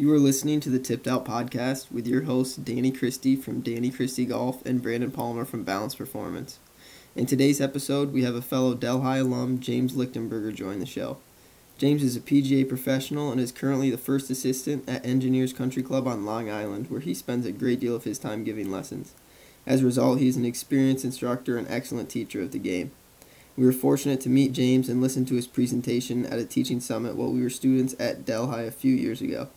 You are listening to the Tipped Out podcast with your hosts Danny Christie from Danny Christie Golf and Brandon Palmer from Balance Performance. In today's episode, we have a fellow Delhi alum, James Lichtenberger, join the show. James is a PGA professional and is currently the first assistant at Engineers Country Club on Long Island, where he spends a great deal of his time giving lessons. As a result, he is an experienced instructor and excellent teacher of the game. We were fortunate to meet James and listen to his presentation at a teaching summit while we were students at Delhi a few years ago.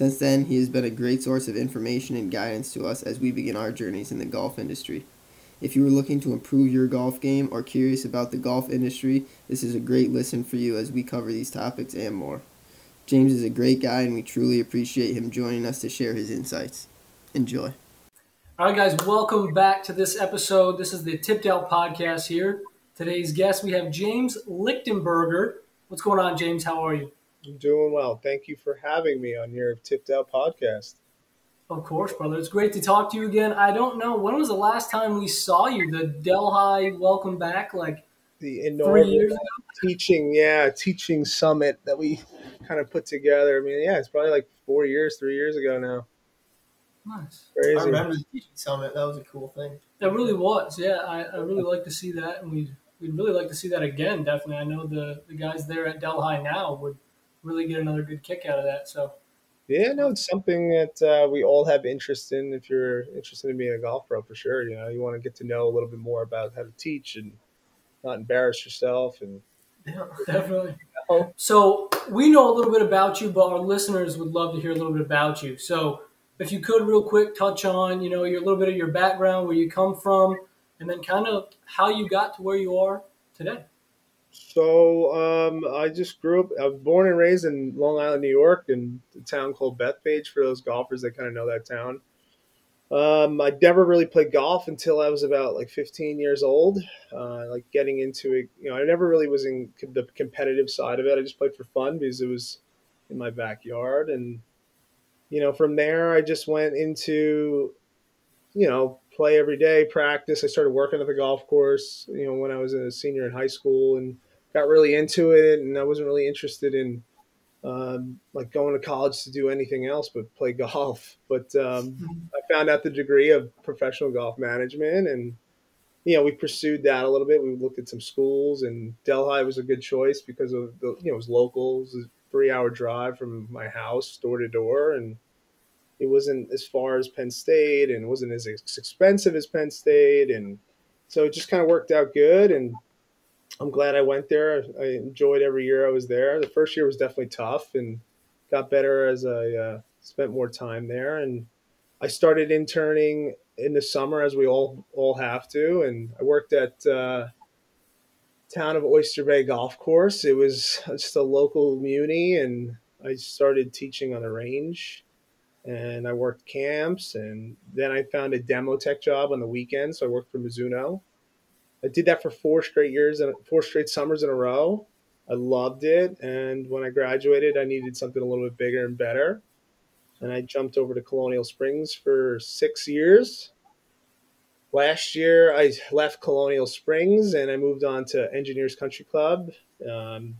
Since then, he has been a great source of information and guidance to us as we begin our journeys in the golf industry. If you are looking to improve your golf game or curious about the golf industry, this is a great listen for you as we cover these topics and more. James is a great guy and we truly appreciate him joining us to share his insights. Enjoy. All right, guys, welcome back to this episode. This is the Tipped Out podcast here. Today's guest, we have James Lichtenberger. What's going on, James? How are you? I'm doing well. Thank you for having me on your Tipped Out podcast. Of course, brother. It's great to talk to you again. I don't know when was the last time we saw you. The Delhi Welcome Back, like the inaugural teaching, yeah, teaching summit that we kind of put together. I mean, yeah, it's probably like four years, three years ago now. Nice. Crazy. I remember the teaching summit. That was a cool thing. It really was. Yeah, I, I really like to see that, and we we'd really like to see that again. Definitely, I know the the guys there at Delhi now would really get another good kick out of that. So. Yeah, no, it's something that uh, we all have interest in. If you're interested in being a golf pro, for sure, you know, you want to get to know a little bit more about how to teach and not embarrass yourself. And yeah, definitely. You know. So we know a little bit about you, but our listeners would love to hear a little bit about you. So if you could, real quick, touch on you know your a little bit of your background, where you come from, and then kind of how you got to where you are today. So um, I just grew up. I was born and raised in Long Island, New York, in a town called Bethpage. For those golfers that kind of know that town, um, I never really played golf until I was about like 15 years old. Uh, like getting into it, you know, I never really was in the competitive side of it. I just played for fun because it was in my backyard, and you know, from there I just went into, you know, play every day, practice. I started working at the golf course, you know, when I was a senior in high school and got really into it. And I wasn't really interested in um, like going to college to do anything else but play golf. But um, mm-hmm. I found out the degree of professional golf management and, you know, we pursued that a little bit. We looked at some schools and Delhi was a good choice because of the, you know, it was local. It was a three hour drive from my house door to door. And, it wasn't as far as Penn State and it wasn't as expensive as Penn State. And so it just kind of worked out good. And I'm glad I went there. I enjoyed every year I was there. The first year was definitely tough and got better as I uh, spent more time there. And I started interning in the summer as we all all have to. And I worked at uh, town of Oyster Bay Golf Course. It was just a local muni, and I started teaching on the range and I worked camps, and then I found a demo tech job on the weekend. So I worked for Mizuno. I did that for four straight years and four straight summers in a row. I loved it, and when I graduated, I needed something a little bit bigger and better, and I jumped over to Colonial Springs for six years. Last year, I left Colonial Springs and I moved on to Engineers Country Club. Um,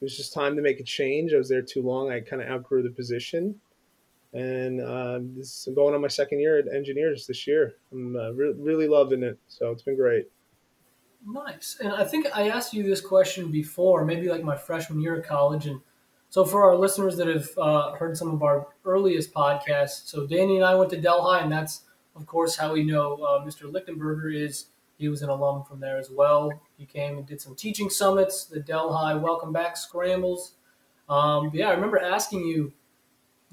it was just time to make a change. I was there too long. I kind of outgrew the position and uh, this, I'm going on my second year at Engineers this year. I'm uh, re- really loving it, so it's been great. Nice. And I think I asked you this question before, maybe like my freshman year of college. And so for our listeners that have uh, heard some of our earliest podcasts, so Danny and I went to Delhi, and that's of course how we know uh, Mr. Lichtenberger is. He was an alum from there as well. He came and did some teaching summits, the Delhi Welcome Back Scrambles. Um, yeah, I remember asking you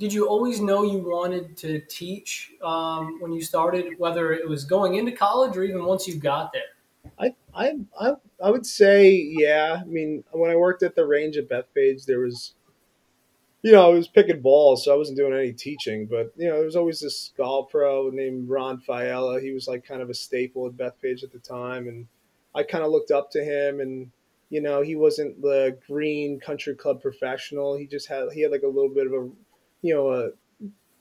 did you always know you wanted to teach um, when you started, whether it was going into college or even once you got there? I, I, I, I would say, yeah. I mean, when I worked at the range at Bethpage, there was, you know, I was picking balls, so I wasn't doing any teaching. But you know, there was always this golf pro named Ron Fiella. He was like kind of a staple at Bethpage at the time, and I kind of looked up to him. And you know, he wasn't the green country club professional. He just had he had like a little bit of a you know, a,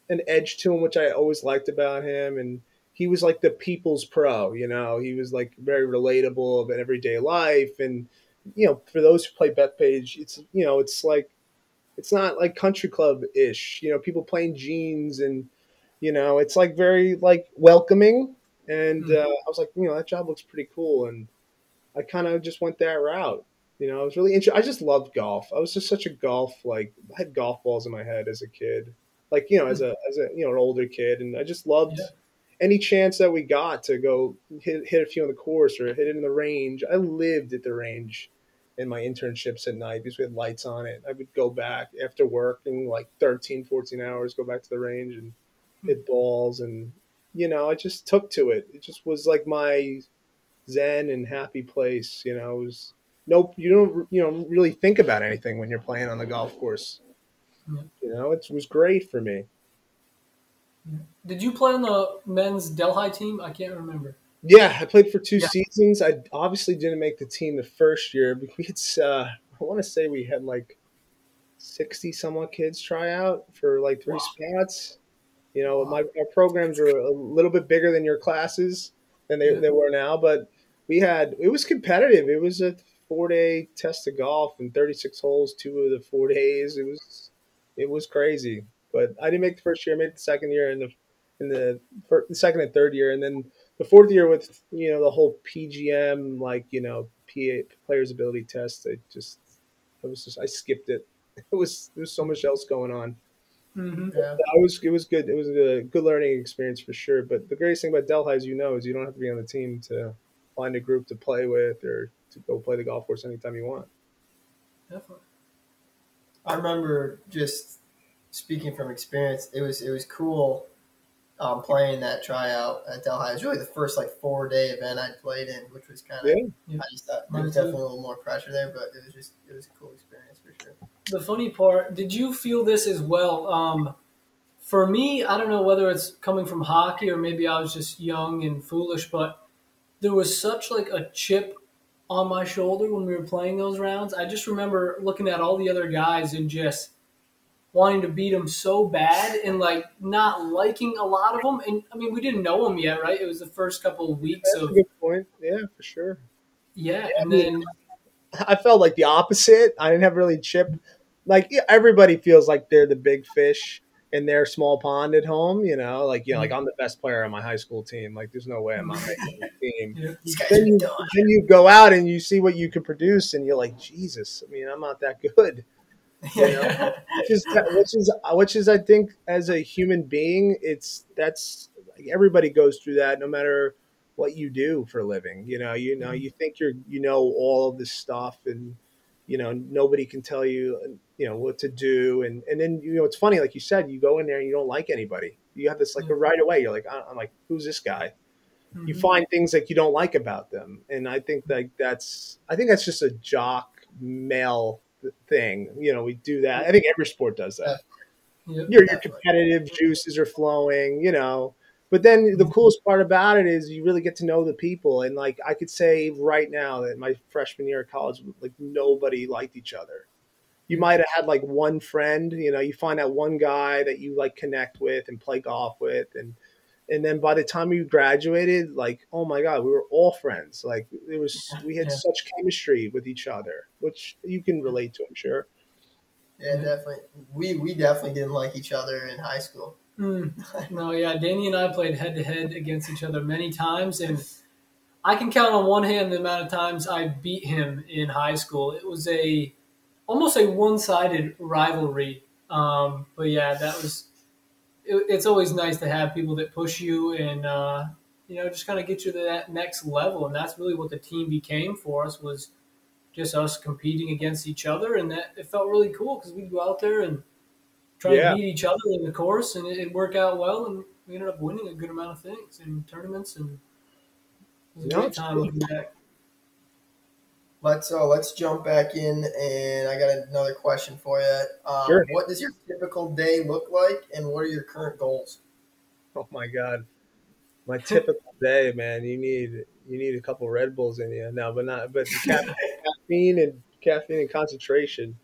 an edge to him, which I always liked about him. And he was like the people's pro, you know, he was like very relatable of an everyday life. And, you know, for those who play Bethpage, it's, you know, it's like it's not like country club ish. You know, people playing jeans and you know, it's like very like welcoming. And Mhm. uh, I was like, you know, that job looks pretty cool, and I kind of just went that route. You know, it was really interesting. I just loved golf. I was just such a golf like I had golf balls in my head as a kid, like you know, as a hmm. as a you know an older kid, and I just loved Yeah. any chance that we got to go hit hit a few on the course or hit it in the range. I lived at the range in my internships at night because we had lights on it. I would go back after work and like 13, 14 hours, go back to the range and hit hmm. balls. And, you know, I just took to it. It just was like my zen and happy place. You know, it was nope. You don't, you know, really think about anything when you're playing on the golf course. Yeah. You know, it was great for me. Did you play on the men's Delhi team? I can't remember. Yeah, I played for two Yeah. seasons. I obviously didn't make the team the first year. We had, uh, I want to say we had like sixty somewhat kids try out for like three Wow. spots. You know, my our programs were a little bit bigger than your classes than they, Yeah. they were now, but we had it was competitive. It was a four day test of golf and thirty six holes, two of the four days. It was it was crazy. But I didn't make the first year. I made the second year and the in the, fir- the second and third year, and then the fourth year with you know the whole PGM like you know PA players ability test. I just I was just I skipped it. It was there was so much else going on. Mm-hmm. Yeah. I was it was good. It was a good learning experience for sure. But the greatest thing about Delhi, as you know, is you don't have to be on the team to find a group to play with or to go play the golf course anytime you want. Definitely. I remember just speaking from experience, it was it was cool um, playing that tryout at Delhi. It was really the first like four day event I played in, which was kind of Yeah. I just thought there was definitely a little more pressure there, but it was just it was a cool experience for sure. The funny part, did you feel this as well? Um, for me, I don't know whether it's coming from hockey or maybe I was just young and foolish, but there was such like a chip on my shoulder when we were playing those rounds. I just remember looking at all the other guys and just wanting to beat them so bad and like not liking a lot of them. And I mean, we didn't know them yet, right? It was the first couple of weeks That's of good point. Yeah, for sure. yeah, and then I felt like the opposite. I didn't have really chip. Like yeah, everybody feels like they're the big fish in their small pond at home. You know, like you know, like I'm the best player on my high school team. Like there's no way I'm not making the team. Then you, then you go out and you see what you can produce, and you're like, Jesus. I mean, I'm not that good. Yeah. Which is, which is, which is, I think, as a human being, it's that's like everybody goes through that, no matter what you do for a living. You know, you know, you think you're, you know, all of this stuff, and you know, nobody can tell you, you know, what to do, and and then you know, it's funny, like you said, you go in there and you don't like anybody. You have this like Yeah. right away. You're like, I'm like, who's this guy? you Mhm. find things like you don't like about them and i think like that's i think that's just a jock male thing you know we do that i think every sport does that Yeah. your, your competitive juices are flowing you know but then the coolest part about it is you really get to know the people and like i could say right now that my freshman year of college like nobody liked each other you might have had like one friend you know you find that one guy that you like connect with and play golf with and and then by the time you graduated like oh my god we were all friends like it was we had Yeah. such chemistry with each other which you can relate to i'm sure Yeah, definitely. We we definitely didn't like each other in high school. Mm. No, yeah, Danny and I played head to head against each other many times, and I can count on one hand the amount of times I beat him in high school. It was a almost a one sided rivalry. Um, but yeah, that was. It, it's always nice to have people that push you and uh, you know just kind of get you to that next level, and that's really what the team became for us was just us competing against each other, and that it felt really cool because we'd go out there and try Yeah. to beat each other in the course, and it, it worked out well, and we ended up winning a good amount of things in tournaments, and it was a great time looking back. Let's uh, let's jump back in, and I got another question for you. Um, Sure. What does your typical day look like, and what are your current goals? Oh my god, my typical day, man. You need you need a couple Red Bulls in you. No, but not but caffeine and caffeine and concentration.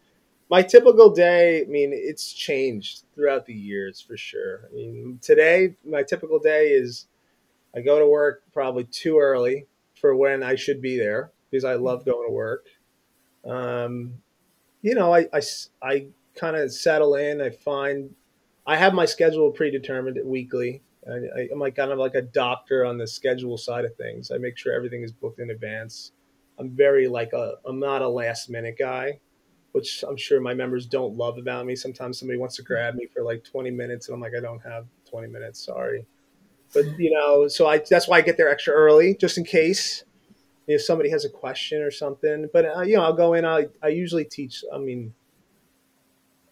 My typical day, I mean, it's changed throughout the years for sure. I mean, today my typical day is I go to work probably too early for when I should be there because I love going to work. Um, you know, I, I, I kind of settle in. I find I have my schedule predetermined weekly. I, I'm like kind of like a doctor on the schedule side of things. I make sure everything is booked in advance. I'm very like a I'm not a last minute guy, which I'm sure my members don't love about me. Sometimes somebody wants to grab me for like 20 minutes, and I'm like, I don't have 20 minutes. Sorry, but you know, so I that's why I get there extra early just in case if somebody has a question or something. But uh, you know, I'll go in. I I usually teach. I mean,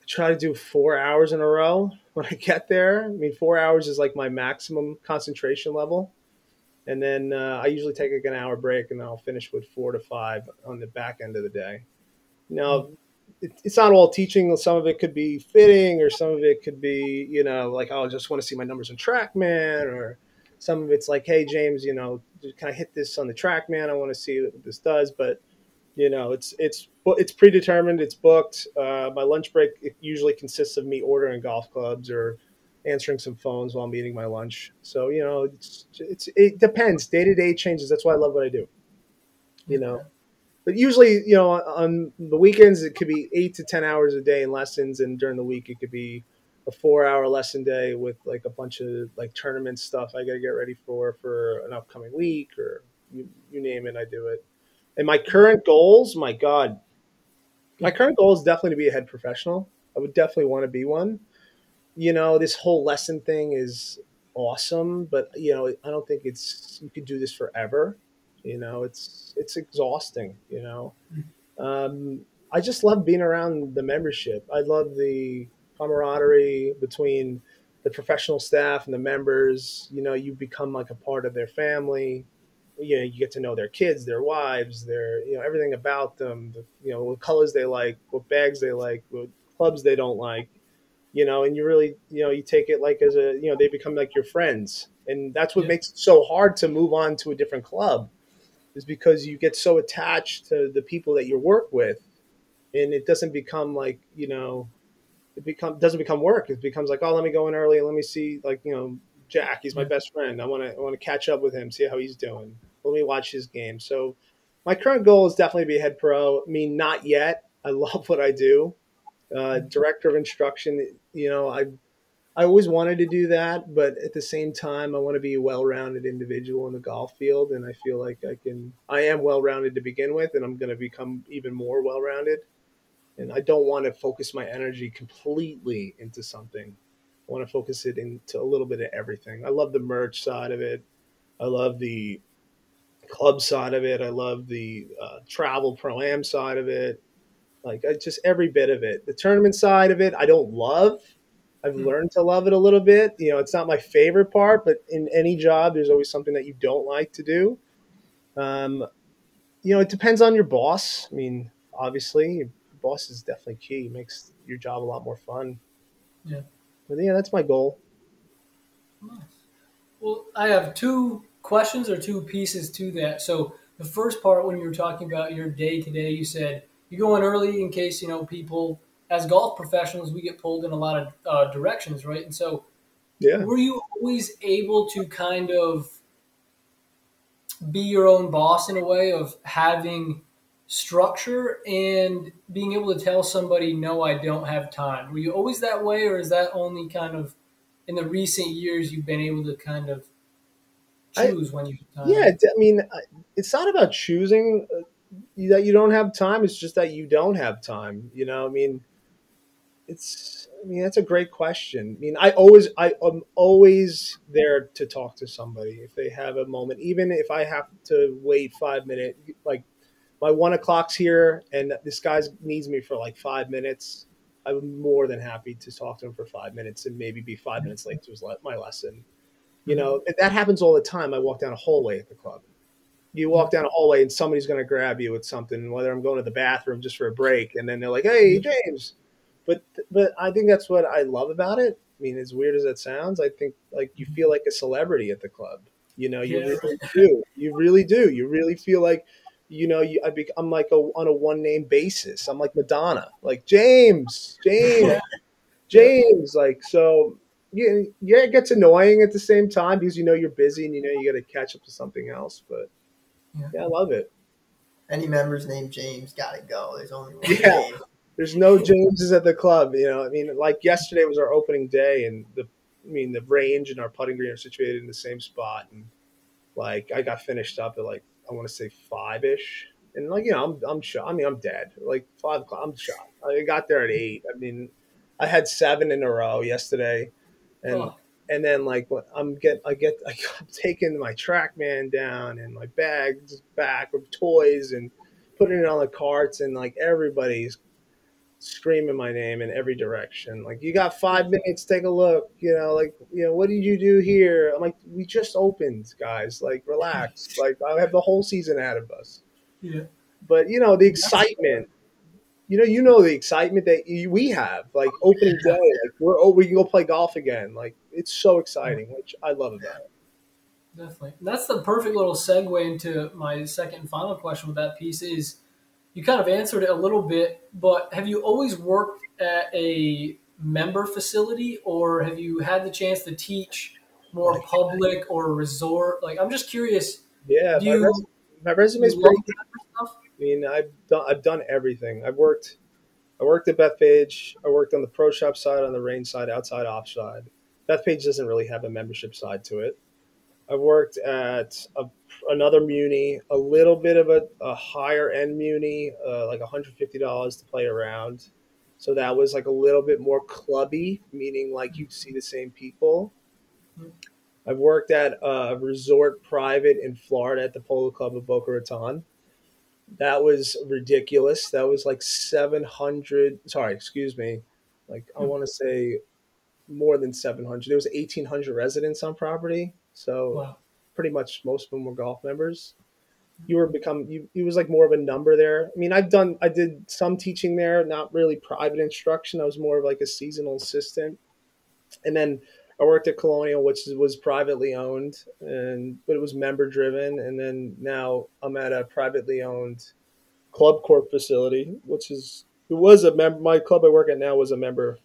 I try to do four hours in a row when I get there. I mean, four hours is like my maximum concentration level. And then uh, I usually take like an hour break, and then I'll finish with four to five on the back end of the day. Now, it, it's not all teaching. Some of it could be fitting, or some of it could be, you know, like oh, I just want to see my numbers in TrackMan, or some of it's like, hey, James, you know, can I hit this on the TrackMan? I want to see what this does, but you know, it's it's it's predetermined. It's booked. Uh, my lunch break usually consists of me ordering golf clubs or answering some phones while I'm eating my lunch. So you know, it's, it's it depends. Day to day changes. That's why I love what I do. You know, but usually, you know, on the weekends it could be eight to ten hours a day in lessons, and during the week it could be a four hour lesson day with like a bunch of like tournament stuff I got to get ready for for an upcoming week or you, you name it, I do it. And my current goals, my God, my current goal is definitely to be a head professional. I would definitely want to be one you know, this whole lesson thing is awesome, but you know, I don't think it's you could do this forever. You know, it's it's exhausting. You know, um, I just love being around the membership. I love the camaraderie between the professional staff and the members. You know, you become like a part of their family. You know, you get to know their kids, their wives, their you know everything about them. The, you know, what colors they like, what bags they like, what clubs they don't like you know, and you really, you know, you take it like as a, you know, they become like your friends. And that's what yeah. makes it so hard to move on to a different club is because you get so attached to the people that you work with and it doesn't become like, you know, it become doesn't become work. It becomes like, oh, let me go in early and let me see like, you know, Jack, he's my best friend. I want to I want to catch up with him, see how he's doing. Let me watch his game. So my current goal is definitely to be head pro. I mean, not yet. I love what I do uh, director of instruction. You know, I I always wanted to do that, but at the same time, I want to be a well-rounded individual in the golf field, and I feel like I can. I am well-rounded to begin with, and I'm going to become even more well-rounded. And I don't want to focus my energy completely into something. I want to focus it into a little bit of everything. I love the merch side of it. I love the club side of it. I love the uh, travel pro am side of it. Like just every bit of it. The tournament side of it, I don't love. I've mm. learned to love it a little bit. You know, it's not my favorite part, but in any job, there's always something that you don't like to do. Um, you know, it depends on your boss. I mean, obviously, boss is definitely key. It makes your job a lot more fun. Yeah. But yeah, that's my goal. Nice. Well, I have two questions or two pieces to that. So the first part, when you were talking about your day today, you said you go in early in case you know people as golf professionals we get pulled in a lot of uh, directions right and so yeah were you always able to kind of be your own boss in a way of having structure and being able to tell somebody no i don't have time were you always that way or is that only kind of in the recent years you've been able to kind of choose I, when you have time yeah i mean it's not about choosing uh, that you don't have time. It's just that you don't have time. You know, I mean, it's. I mean, that's a great question. I mean, I always, I am always there to talk to somebody if they have a moment, even if I have to wait five minutes. Like my one o'clock's here, and this guy needs me for like five minutes. I'm more than happy to talk to him for five minutes and maybe be five minutes late to his my lesson. You know, that happens all the time. I walk down a hallway at the club you walk down a hallway and somebody's going to grab you with something, whether I'm going to the bathroom just for a break, and then they're like, "Hey, mm-hmm. James," but but I think that's what I love about it. I mean, as weird as that sounds, I think like you mm-hmm. feel like a celebrity at the club. You know, you yeah. really do. You really do. You really feel like, you know, you, I be, I'm like a, on a one name basis. I'm like Madonna, like James, James, James. Like so, yeah, yeah. It gets annoying at the same time because you know you're busy and you know you got to catch up to something else, but yeah. yeah, I love it. Any members named James got to go. There's only one yeah. there's no Jameses at the club. You know, I mean, like yesterday was our opening day, and the I mean the range and our putting green are situated in the same spot, and like I got finished up at like I want to say five ish, and like you know I'm I'm shot. I mean I'm dead. Like five o'clock, I'm shot. I got there at eight. I mean, I had seven in a row yesterday, and Oh. and then like when I'm get I get I am taking my TrackMan down and my bags back with toys and putting it on the carts, and like everybody's screaming my name in every direction. Like, you got five minutes, take a look. You know, like, you know, what did you do here? I'm like, we just opened, guys. Like, relax. like, I have the whole season ahead of us. Yeah. But you know, the excitement. You know, you know the excitement that you, we have, like oh, opening day, like we're oh, we can go play golf again. Like it's so exciting, which I love about it. Definitely. That's the perfect little segue into my second and final question with that piece is you kind of answered it a little bit, but have you always worked at a member facility or have you had the chance to teach more public or resort? Like I'm just curious, Yeah, do my, you, res- my resume is pretty? I mean, I've done I've done everything. I've worked I worked at Bethpage. I worked on the pro shop side, on the range side, outside, off side. Bethpage doesn't really have a membership side to it. I've worked at a, another Muni, a little bit of a, a higher end Muni, uh, like $150 to play around. So that was like a little bit more clubby, meaning like you'd see the same people. I've worked at a resort private in Florida at the Polo Club of Boca Raton. That was ridiculous. That was like 700, sorry, excuse me. Like I want to say more than 700. There was 1800 residents on property. So Wow. Pretty much most of them were golf members. You were become you it was like more of a number there. I mean, I've done I did some teaching there, not really private instruction. I was more of like a seasonal assistant. And then I worked at Colonial, which was privately owned, and but it was member driven. And then now I'm at a privately owned ClubCorp facility, which is it was a member. My club I work at now was a member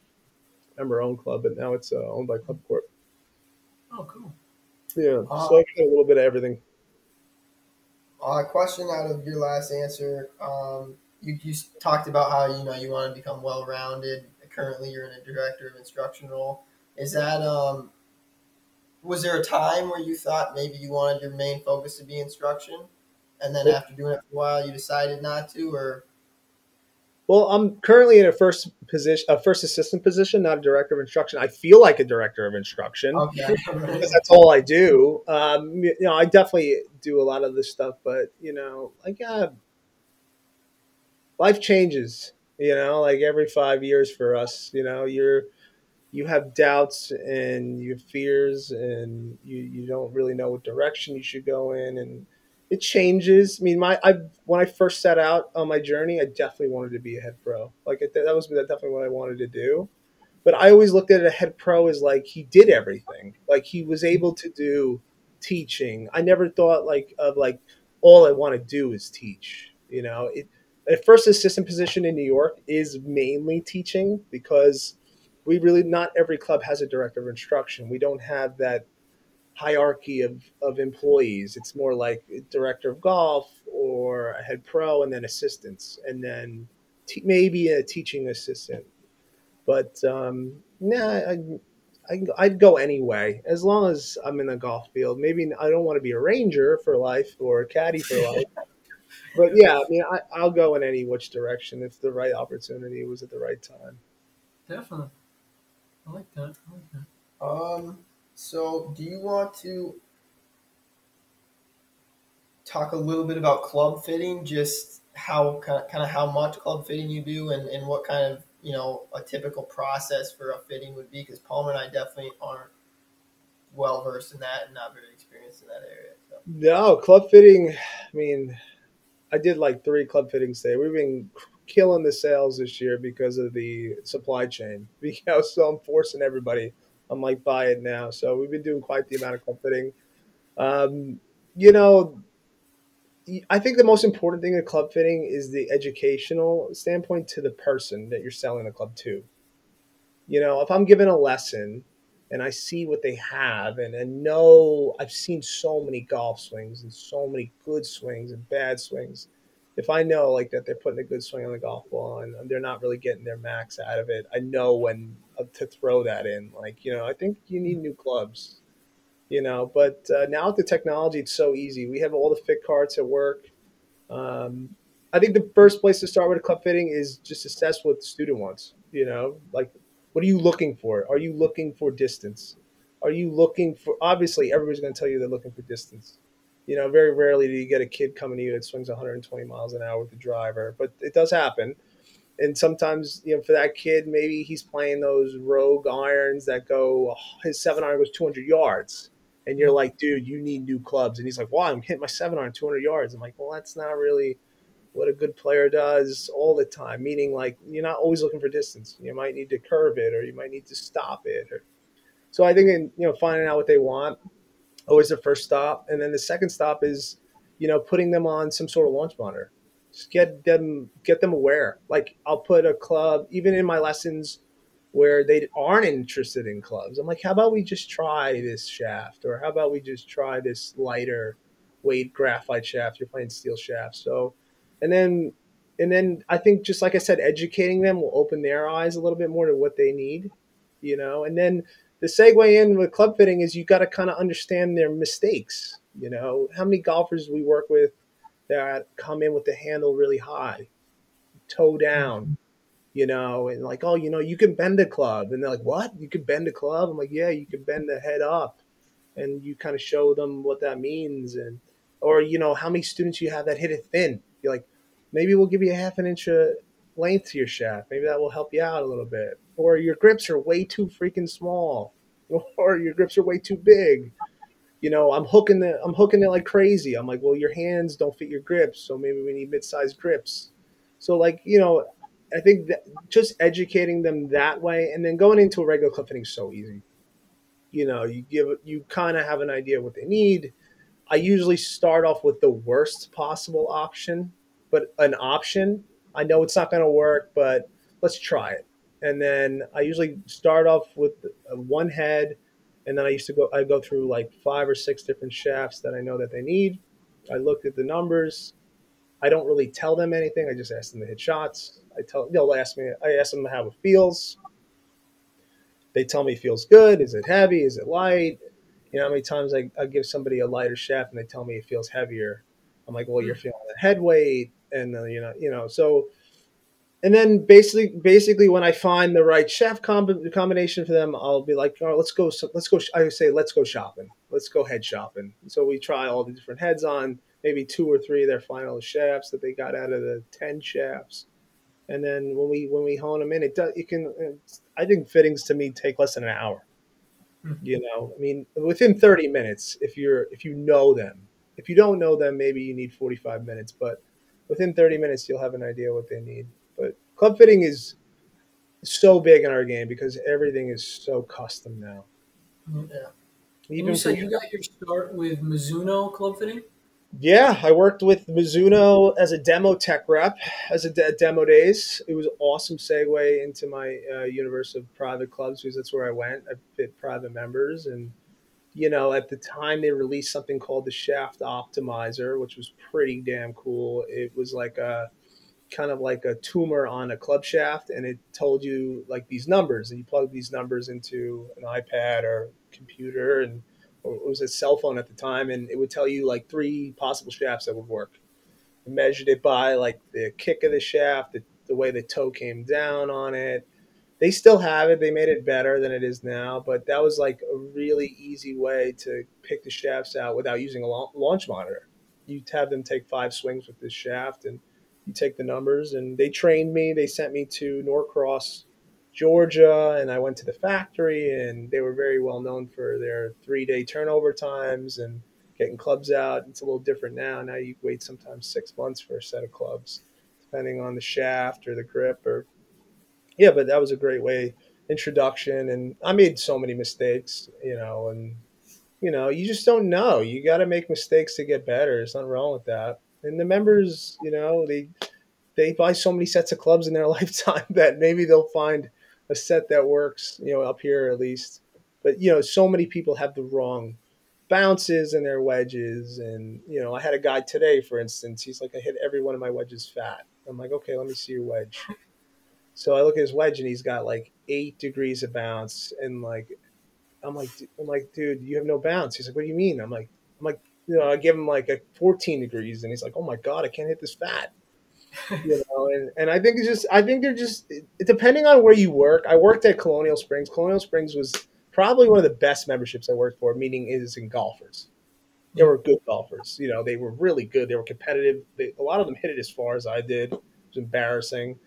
member owned club, but now it's uh, owned by ClubCorp. Oh, cool. Yeah, Uh, so a little bit of everything. Uh, question out of your last answer. Um, you, you talked about how you know you want to become well rounded. Currently, you're in a director of instruction role. Is that um, was there a time where you thought maybe you wanted your main focus to be instruction, and then after doing it for a while, you decided not to, or Well, I'm currently in a first position, a first assistant position, not a director of instruction. I feel like a director of instruction. okay, because that's all I do. Um, you know, I definitely do a lot of this stuff, but you know, like uh, life changes. You know, like every five years for us. You know, you're you have doubts and you have fears, and you you don't really know what direction you should go in, and it changes. I mean, my I when I first set out on my journey, I definitely wanted to be a head pro. Like it, that was definitely what I wanted to do but I always looked at a head pro as like he did everything. Like he was able to do teaching. I never thought like of like all I want to do is teach. You know, it, a first assistant position in New York is mainly teaching because we really not every club has a director of instruction. We don't have that hierarchy of, of employees. It's more like director of golf or a head pro and then assistants and then t- maybe a teaching assistant but um, nah, I, I, I'd go anyway as long as I'm in the golf field. Maybe I don't want to be a ranger for life or a caddy for life, but yeah, I mean, I, I'll go in any which direction if the right opportunity was at the right time. Definitely. I like that. I like that. Um, so do you want to talk a little bit about club fitting? Just how kind of, kind of how much club fitting you do, and, and what kind of you know a typical process for a fitting would be? Because Palmer and I definitely aren't well versed in that and not very experienced in that area. So. No, club fitting. I mean, I did like three club fittings today. We've been killing the sales this year because of the supply chain. Because so I'm forcing everybody. I'm like, buy it now. So we've been doing quite the amount of club fitting. Um, you know, I think the most important thing in club fitting is the educational standpoint to the person that you're selling the club to. You know, if I'm giving a lesson and I see what they have and, and know I've seen so many golf swings and so many good swings and bad swings if I know like that they're putting a good swing on the golf ball and they're not really getting their max out of it, I know when uh, to throw that in. Like you know, I think you need new clubs. You know, but uh, now with the technology, it's so easy. We have all the fit carts at work. Um, I think the first place to start with a club fitting is just assess what the student wants. You know, like what are you looking for? Are you looking for distance? Are you looking for? Obviously, everybody's going to tell you they're looking for distance. You know, very rarely do you get a kid coming to you that swings 120 miles an hour with the driver, but it does happen. And sometimes, you know, for that kid, maybe he's playing those rogue irons that go, his seven iron goes 200 yards. And you're like, dude, you need new clubs. And he's like, wow, I'm hitting my seven iron 200 yards. I'm like, well, that's not really what a good player does all the time. Meaning, like you're not always looking for distance. You might need to curve it, or you might need to stop it. Or so I think in you know finding out what they want always the first stop, and then the second stop is you know putting them on some sort of launch monitor. Just get them get them aware. Like I'll put a club even in my lessons where they aren't interested in clubs. I'm like, how about we just try this shaft, or how about we just try this lighter weight graphite shaft? You're playing steel shaft, so and then and then I think just like I said, educating them will open their eyes a little bit more to what they need, you know. And then the segue in with club fitting is you got to kind of understand their mistakes. You know, how many golfers we work with that come in with the handle really high, toe down, you know, and like, oh, you know, you can bend a club, and they're like, what? You can bend a club? I'm like, yeah, you can bend the head up, and you kind of show them what that means, and or you know, how many students you have that hit it thin you're like, maybe we'll give you a half an inch of length to your shaft. Maybe that will help you out a little bit. Or your grips are way too freaking small, or your grips are way too big. You know, I'm hooking it. I'm hooking it like crazy. I'm like, well, your hands don't fit your grips, so maybe we need mid-sized grips. So, like, you know, I think that just educating them that way, and then going into a regular club fitting is so easy. You know, you give you kind of have an idea what they need I usually start off with the worst possible option, but an option. I know it's not going to work, but let's try it. And then I usually start off with one head, and then I used to go. I go through like five or six different shafts that I know that they need. I looked at the numbers. I don't really tell them anything. I just ask them to hit shots. I tell they'll ask me. I ask them how it feels. They tell me it feels good. Is it heavy? Is it light? You know how many times I, I give somebody a lighter shaft and they tell me it feels heavier. I'm like, well, you're hmm. feeling the head weight, and uh, you know, you know, so. And then basically, basically, when I find the right shaft comb- combination for them, I'll be like, "Oh, let's go. Let's go." I say, "Let's go shopping. Let's go head shopping." So we try all the different heads on, maybe two or three of their final shafts that they got out of the ten shafts, and then when we when we hone them in, it does. You can. I think fittings to me take less than an hour. Mm-hmm. You know, I mean, within 30 minutes, if you're if you know them. If you don't know them, maybe you need 45 minutes, but within 30 minutes, you'll have an idea what they need. But club fitting is so big in our game because everything is so custom now. Mm-hmm. Yeah. Even you said you got your start with Mizuno club fitting. Yeah, I worked with Mizuno as a demo tech rep, as a de- demo days. It was awesome segue into my uh, universe of private clubs because that's where I went. I fit private members, and you know, at the time they released something called the Shaft Optimizer, which was pretty damn cool. It was like a kind of like a tumor on a club shaft, and it told you like these numbers, and you plug these numbers into an iPad or computer, and it was a cell phone at the time, and it would tell you like three possible shafts that would work. I measured it by like the kick of the shaft, the, the way the toe came down on it. They still have it. They made it better than it is now, but that was like a really easy way to pick the shafts out without using a launch monitor. You have them take five swings with this shaft, and you take the numbers. And they trained me. They sent me to Norcross Georgia, and I went to the factory, and they were very well known for their three day turnover times and getting clubs out. It's a little different now. Now you wait sometimes six months for a set of clubs, depending on the shaft or the grip or yeah. But that was a great way introduction, and I made so many mistakes, you know, and you know you just don't know. You got to make mistakes to get better. There's nothing wrong with that. And the members, you know, they they buy so many sets of clubs in their lifetime that maybe they'll find a set that works, you know, up here at least. But you know, so many people have the wrong bounces and their wedges. And, you know, I had a guy today, for instance, he's like, I hit every one of my wedges fat. I'm like, okay, let me see your wedge. So I look at his wedge and he's got like eight degrees of bounce. And like, I'm like, I'm like, dude, you have no bounce. He's like, what do you mean? I'm like, I'm like, you know, I give him like a 14 degrees and he's like, oh my God, I can't hit this fat. you know, and, and I think it's just, I think they're just, depending on where you work, I worked at Colonial Springs. Colonial Springs was probably one of the best memberships I worked for, meaning is in golfers. They were good golfers. You know, they were really good. They were competitive. They, a lot of them hit it as far as I did. It was embarrassing.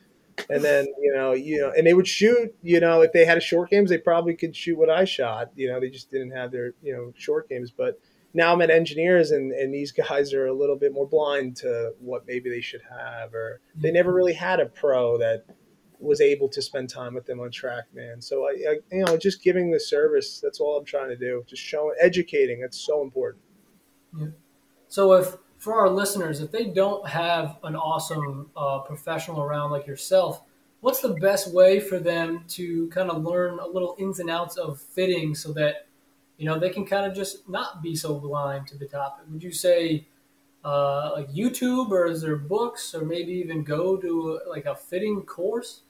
And then, you know, you know, and they would shoot, you know, if they had a short games, they probably could shoot what I shot. You know, they just didn't have their, you know, short games. But now I'm at engineers and, and these guys are a little bit more blind to what maybe they should have, or they never mm-hmm. really had a pro that was able to spend time with them on track, man. So I, I you know, just giving the service, that's all I'm trying to do. Just showing, educating. That's so important. Yeah. So if for our listeners, if they don't have an awesome uh, professional around like yourself, what's the best way for them to kind of learn a little ins and outs of fitting so that you know they can kind of just not be so blind to the topic? Would you say uh, like YouTube, or is there books, or maybe even go to like a fitting course?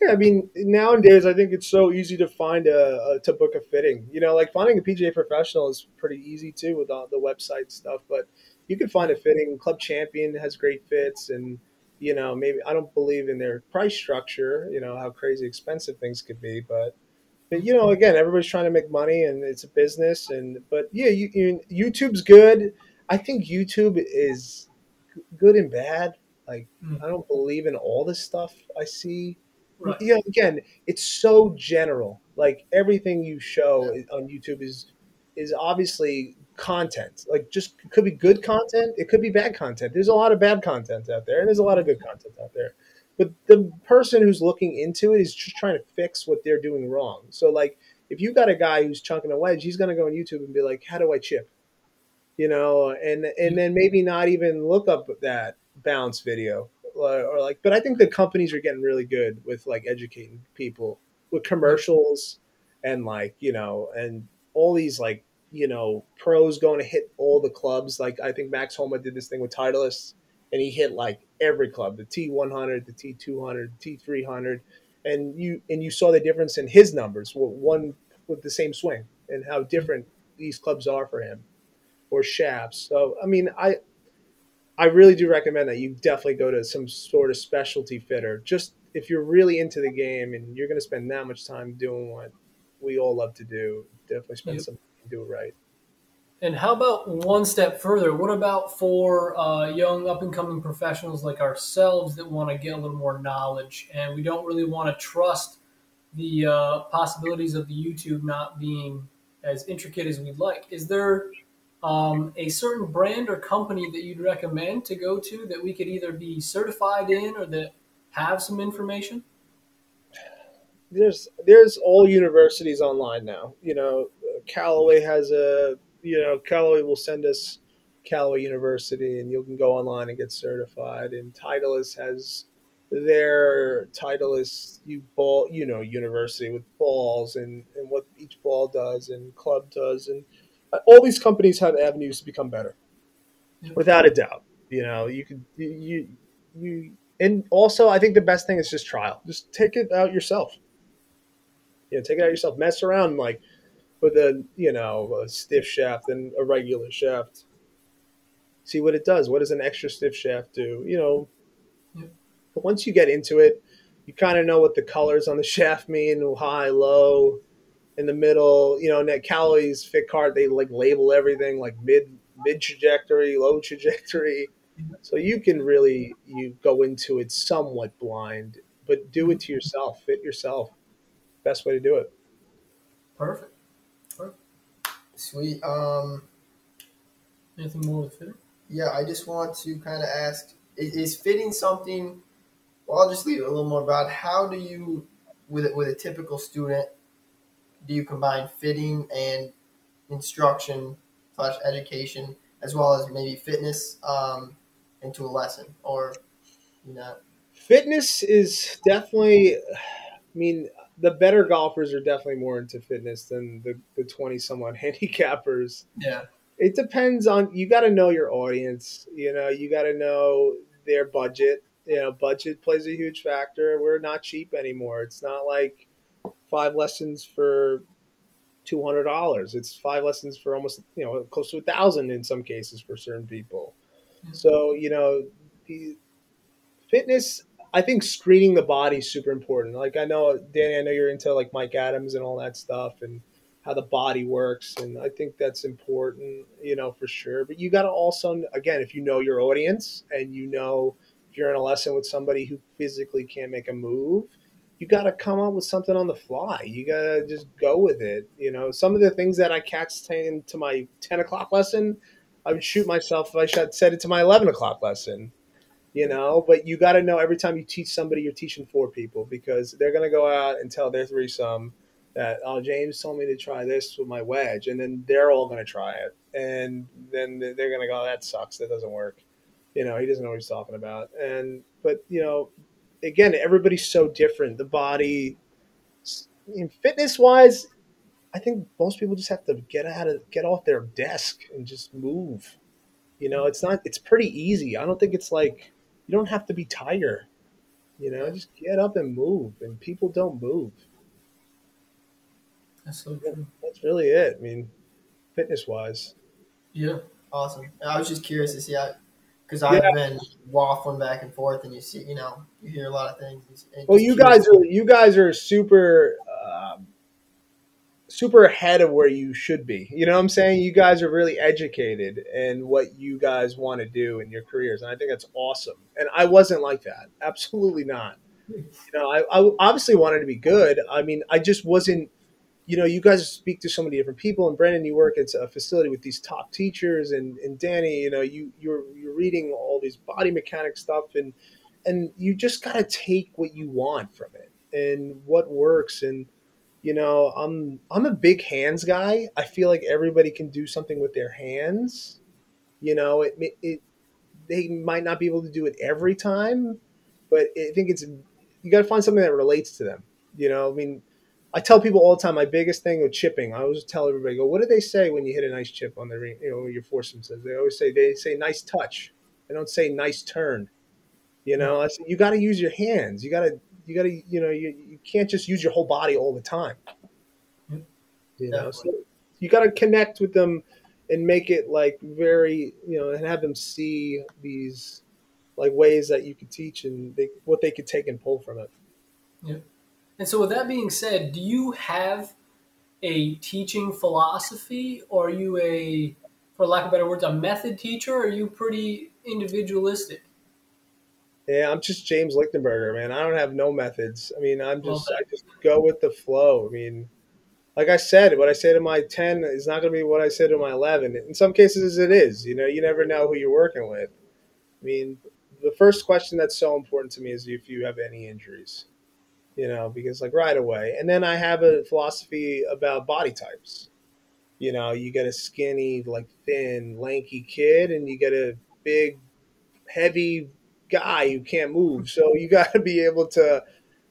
Yeah, I mean, nowadays I think it's so easy to find a, a to book a fitting. You know, like finding a PGA professional is pretty easy too with all the website stuff. But you can find a fitting. Club Champion has great fits, and you know, maybe I don't believe in their price structure. You know how crazy expensive things could be, but but you know, again, everybody's trying to make money, and it's a business. And but yeah, you, you, YouTube's good. I think YouTube is good and bad. Like mm. I don't believe in all this stuff I see Right. You know, again, it's so general. Like everything you show on YouTube is is obviously content. Like just could be good content, it could be bad content. There's a lot of bad content out there, and there's a lot of good content out there. But the person who's looking into it is just trying to fix what they're doing wrong. So like if you got a guy who's chunking a wedge, he's gonna go on YouTube and be like, How do I chip? You know, and and then maybe not even look up that bounce video or like but i think the companies are getting really good with like educating people with commercials and like you know and all these like you know pros going to hit all the clubs like i think max homa did this thing with titleist and he hit like every club the t100 the t200 the t300 and you and you saw the difference in his numbers with one with the same swing and how different these clubs are for him or shafts so i mean i I really do recommend that you definitely go to some sort of specialty fitter. Just if you're really into the game and you're going to spend that much time doing what we all love to do, definitely spend yep. some time do it right. And how about one step further? What about for uh, young up and coming professionals like ourselves that want to get a little more knowledge and we don't really want to trust the uh, possibilities of the YouTube not being as intricate as we'd like? Is there um, a certain brand or company that you'd recommend to go to that we could either be certified in or that have some information? There's there's all universities online now. You know, Callaway has a you know Callaway will send us Callaway University, and you can go online and get certified. And Titleist has their Titleist you ball you know university with balls and and what each ball does and club does and uh, all these companies have avenues to become better, without a doubt. You know, you could you you and also I think the best thing is just trial. Just take it out yourself. You know, take it out yourself. Mess around like with a you know a stiff shaft and a regular shaft. See what it does. What does an extra stiff shaft do? You know, but once you get into it, you kind of know what the colors on the shaft mean, high, low, in the middle. You know, Net Callaway's fit card, they like label everything like mid mid trajectory, low trajectory. So you can really you go into it somewhat blind, but do it to yourself, fit yourself. Best way to do it. Perfect. Sweet. Um anything more with fitting? Yeah, I just want to kind of ask is fitting something well I'll just leave it a little more about how do you with with a typical student do you combine fitting and instruction slash education as well as maybe fitness um, into a lesson or you know fitness is definitely i mean the better golfers are definitely more into fitness than the the twenty somewhat handicappers. Yeah. It depends on you got to know your audience. You know, you got to know their budget. You know, budget plays a huge factor. We're not cheap anymore. It's not like five lessons for two hundred dollars. It's five lessons for almost you know close to a thousand in some cases for certain people. Mm-hmm. So you know, the fitness. I think screening the body is super important. Like I know Danny, I know you're into like Mike Adams and all that stuff and how the body works, and I think that's important. You know for sure. But you got to also again, if you know your audience and you know if you're in a lesson with somebody who physically can't make a move you got to come up with something on the fly. You got to just go with it. You know, some of the things that I catch saying to my 10 o'clock lesson, I would shoot myself if I said it to my 11 o'clock lesson. You know, but you got to know every time you teach somebody, you're teaching four people because they're going to go out and tell their threesome that, oh, James told me to try this with my wedge. And then they're all going to try it. And then they're going to go, oh, that sucks. That doesn't work. You know, he doesn't know what he's talking about. And, but, you know, again, everybody's so different. The body, in fitness wise, I think most people just have to get out of get off their desk and just move. You know, it's not. It's pretty easy. I don't think it's like you don't have to be tired. You know, just get up and move. And people don't move. That's so true. That's really it. I mean, fitness wise. Yeah. Awesome. I was just curious to see how, because I've Yeah. been waffling back and forth, and you see, you know, you hear a lot of things. Well, you guys are you guys are super um, super ahead of where you should be. You know what I'm saying? You guys are really educated in what you guys want to do in your careers, and I think that's awesome. And I wasn't like that. Absolutely not. You know, I, I obviously wanted to be good. I mean, I just wasn't. You know, you guys speak to so many different people, and Brandon, you work at a facility with these top teachers, and, and Danny, you know, you you're you're reading all these body mechanic stuff, and and you just got to take what you want from it and what works and you know i'm i'm a big hands guy. I feel like everybody can do something with their hands. You know it, it they might not be able to do it every time but i think it's you got to find something that relates to them. You know i mean i tell people all the time my biggest thing with chipping i always tell everybody go what do they say when you hit a nice chip on the ring you know your foursome says they always say they say nice touch. They don't say nice turn. You know, mm-hmm. I said you got to use your hands. You got to, you got to, you know, you, you can't just use your whole body all the time. You know, so you got to connect with them and make it like very, you know, and have them see these like ways that you could teach and they, what they could take and pull from it. Yeah. And so, with that being said, do you have a teaching philosophy, or are you a, for lack of better words, a method teacher? Or are you pretty individualistic? Yeah, I'm just James Lichtenberger, man. I don't have no methods. I mean, I'm just I just go with the flow. I mean, like I said, what I say to my 10 is not going to be what I say to my 11. In some cases it is. You know, you never know who you're working with. I mean, the first question that's so important to me is if you have any injuries. You know, because like right away. And then I have a philosophy about body types. You know, you get a skinny, like thin, lanky kid and you get a big, heavy guy who can't move. So you got to be able to,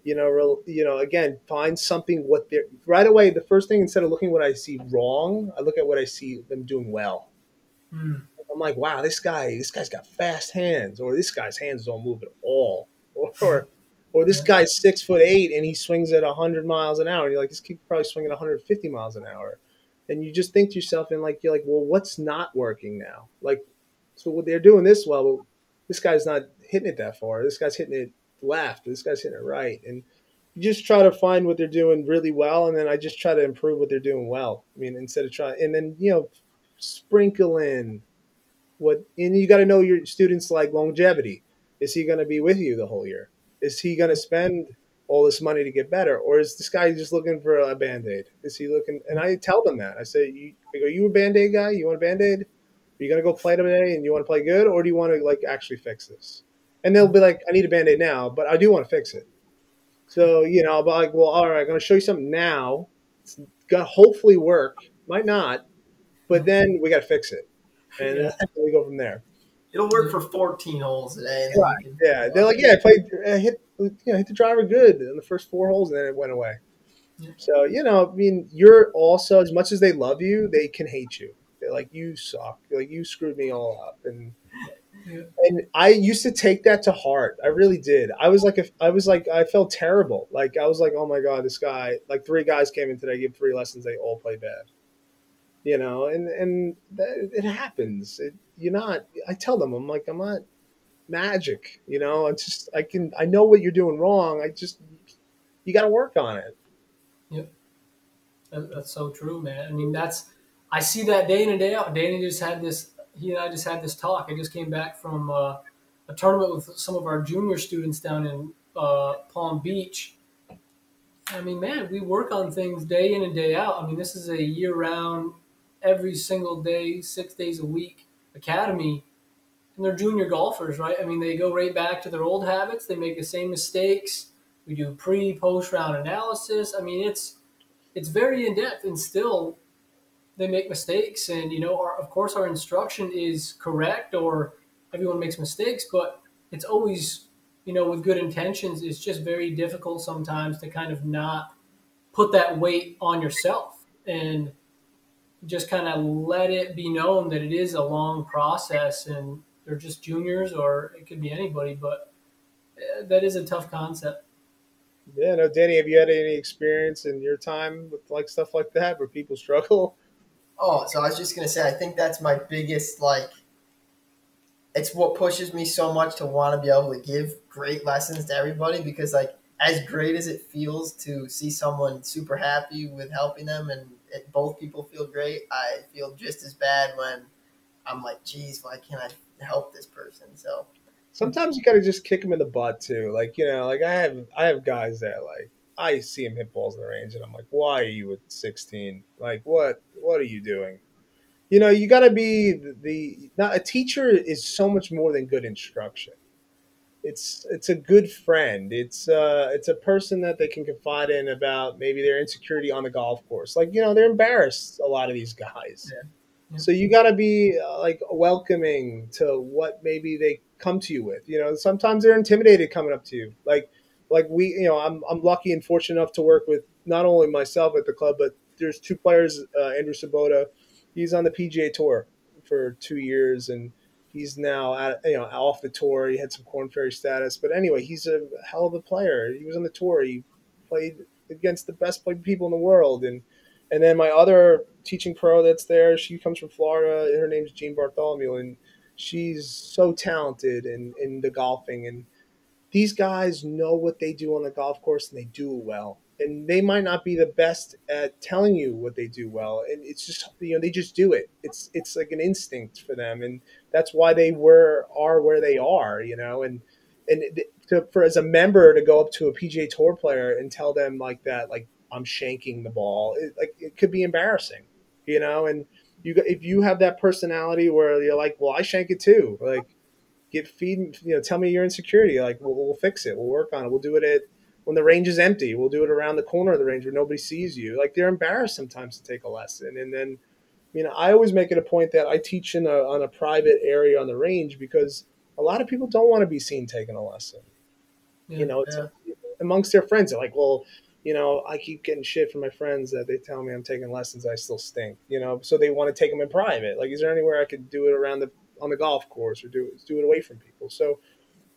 you know, rel you know, again, find something what they're right away. The first thing instead of looking what I see wrong, I look at what I see them doing well. Hmm. I'm like, wow, this guy, this guy's got fast hands, or this guy's hands don't move at all, or or this guy's six foot eight and he swings at hundred miles an hour. And you're like, this kid probably swinging 150 miles an hour, and you just think to yourself, and like you're like, well, what's not working now? Like, so what they're doing this well, but this guy's not hitting it that far. This guy's hitting it left. This guy's hitting it right, and you just try to find what they're doing really well, and then I just try to improve what they're doing well. I mean, instead of trying, and then you know, sprinkle in what, and you got to know your students like longevity. Is he going to be with you the whole year? Is he going to spend all this money to get better, or is this guy just looking for a band aid? Is he looking? And I tell them that I say, you, I go, you a band aid guy? You want a band aid? Are you going to go play today and you want to play good, or do you want to like actually fix this? And they'll be like, I need a band aid now, but I do want to fix it. So you know, I'll be like, well, all right, I'm going to show you something now. It's going to hopefully work. Might not, but mm-hmm. then we got to fix it, and Yeah. we go from there. It'll work for 14 holes today. and then you can- Yeah, they're like, yeah, I played, I hit, you know, hit the driver good in the first four holes, and then it went away. Yeah. So you know, I mean, you're also as much as they love you, they can hate you. They're like you suck, like you screwed me all up, and Yeah. and I used to take that to heart. I really did. I was like, if I was like, I felt terrible. Like I was like, oh my god, this guy. Like three guys came in today, gave three lessons, they all play bad. You know, and and that, it happens. It, you're not. I tell them, I'm like, I'm not magic. You know, I just I can I know what you're doing wrong. I just you got to work on it. That, that's so true, man. I mean, that's I see that day in and day out. Danny just had this. He and I just had this talk. I just came back from uh, a tournament with some of our junior students down in uh, Palm Beach. I mean, man, we work on things day in and day out. I mean, this is a year-round, every single day, six days a week academy, and they're junior golfers, right? I mean, they go right back to their old habits. They make the same mistakes. We do pre, post round analysis. I mean, it's it's very in depth and still they make mistakes and you know our, of course our instruction is correct or everyone makes mistakes but it's always you know with good intentions it's just very difficult sometimes to kind of not put that weight on yourself and just kind of let it be known that it is a long process and they're just juniors or it could be anybody but eh, that is a tough concept Yeah, no, Danny, have you had any experience in your time with like stuff like that where people struggle? Oh, so I was just gonna say, I think that's my biggest like. It's what pushes me so much to want to be able to give great lessons to everybody because, like, as great as it feels to see someone super happy with helping them and it, both people feel great, I feel just as bad when I'm like, geez, why can't I help this person? So, Sometimes you got to just kick them in the butt too. Like you know, like I have I have guys that like I see him hit balls in the range, and I'm like, why are you at 16? Like what what are you doing? You know, you got to be the, the not a teacher is so much more than good instruction. It's it's a good friend. It's uh it's a person that they can confide in about maybe their insecurity on the golf course. Like you know, they're embarrassed. A lot of these guys. Yeah. Yeah. So you got to be uh, like welcoming to what maybe they come to you with. You know, sometimes they're intimidated coming up to you. Like like we, you know, I'm I'm lucky and fortunate enough to work with not only myself at the club, but there's two players. Uh, Andrew Svoboda, he's on the PGA Tour for two years, and he's now at, you know off the tour. He had some Korn Ferry status, but anyway, he's a hell of a player. He was on the tour. He played against the best people in the world, and and then my other teaching pro that's there, she comes from Florida. Her name's Jean Bartholomew, and she's so talented in in the golfing. And these guys know what they do on the golf course, and they do it well. And they might not be the best at telling you what they do well, and it's just you know they just do it. It's it's like an instinct for them, and that's why they were are where they are. You know, and and to, for as a member to go up to a PGA Tour player and tell them like that, like I'm shanking the ball, it, like it could be embarrassing, you know. And you if you have that personality where you're like, well, I shank it too, like get feed, you know, tell me your insecurity, like we'll, we'll fix it, we'll work on it, we'll do it at when the range is empty, we'll do it around the corner of the range where nobody sees you. Like they're embarrassed sometimes to take a lesson, and then. You know, I always make it a point that I teach in a, on a private area on the range because a lot of people don't want to be seen taking a lesson. Yeah. You know, it's Yeah. amongst their friends. They're like, well, you know, I keep getting shit from my friends that they tell me I'm taking lessons. I still stink. You know, so they want to take them in private. Like, is there anywhere I could do it around the on the golf course or do do it away from people? So,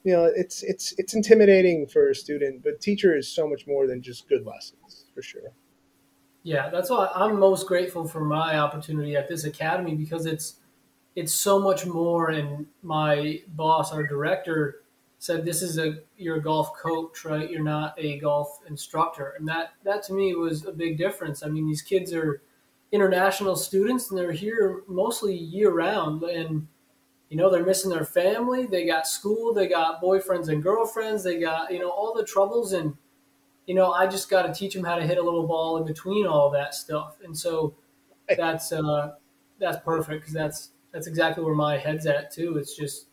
you know, it's it's it's intimidating for a student, but teacher is so much more than just good lessons for sure. Yeah, that's why I'm most grateful for my opportunity at this academy because it's it's so much more. And my boss, our director, said this is a you're a golf coach, right? You're not a golf instructor, and that that to me was a big difference. I mean, these kids are international students and they're here mostly year round, and you know they're missing their family. They got school, they got boyfriends and girlfriends, they got you know all the troubles and you know, I just got to teach them how to hit a little ball in between all that stuff. And so that's uh, that's perfect because that's that's exactly where my head's at too. It's just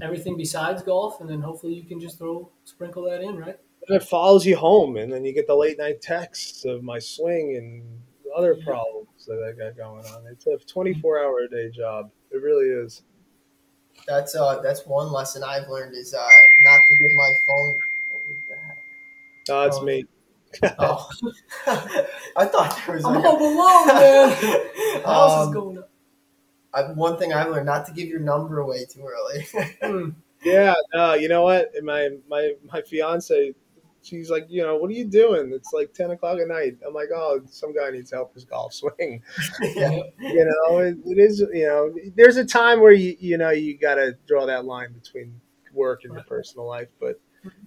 everything besides golf, and then hopefully you can just throw sprinkle that in, right? And it follows you home, and then you get the late night texts of my swing and other Yeah. problems that I got going on. It's a 24 hour a day job. It really is. That's uh, that's one lesson I've learned is uh, not to give my phone. What was? Oh, it's Oh. me. Oh, I thought there was. I'm like all a- below, man. The house is Um, going up. I, one thing I've learned not to give your number away too early. Hmm. Yeah, no, you know what? My my my fiance, she's like, you know, what are you doing? It's like ten o'clock at night. I'm like, oh, some guy needs help with his golf swing. yeah. You know, it, it is. You know, there's a time where you you know you got to draw that line between work and your personal life. But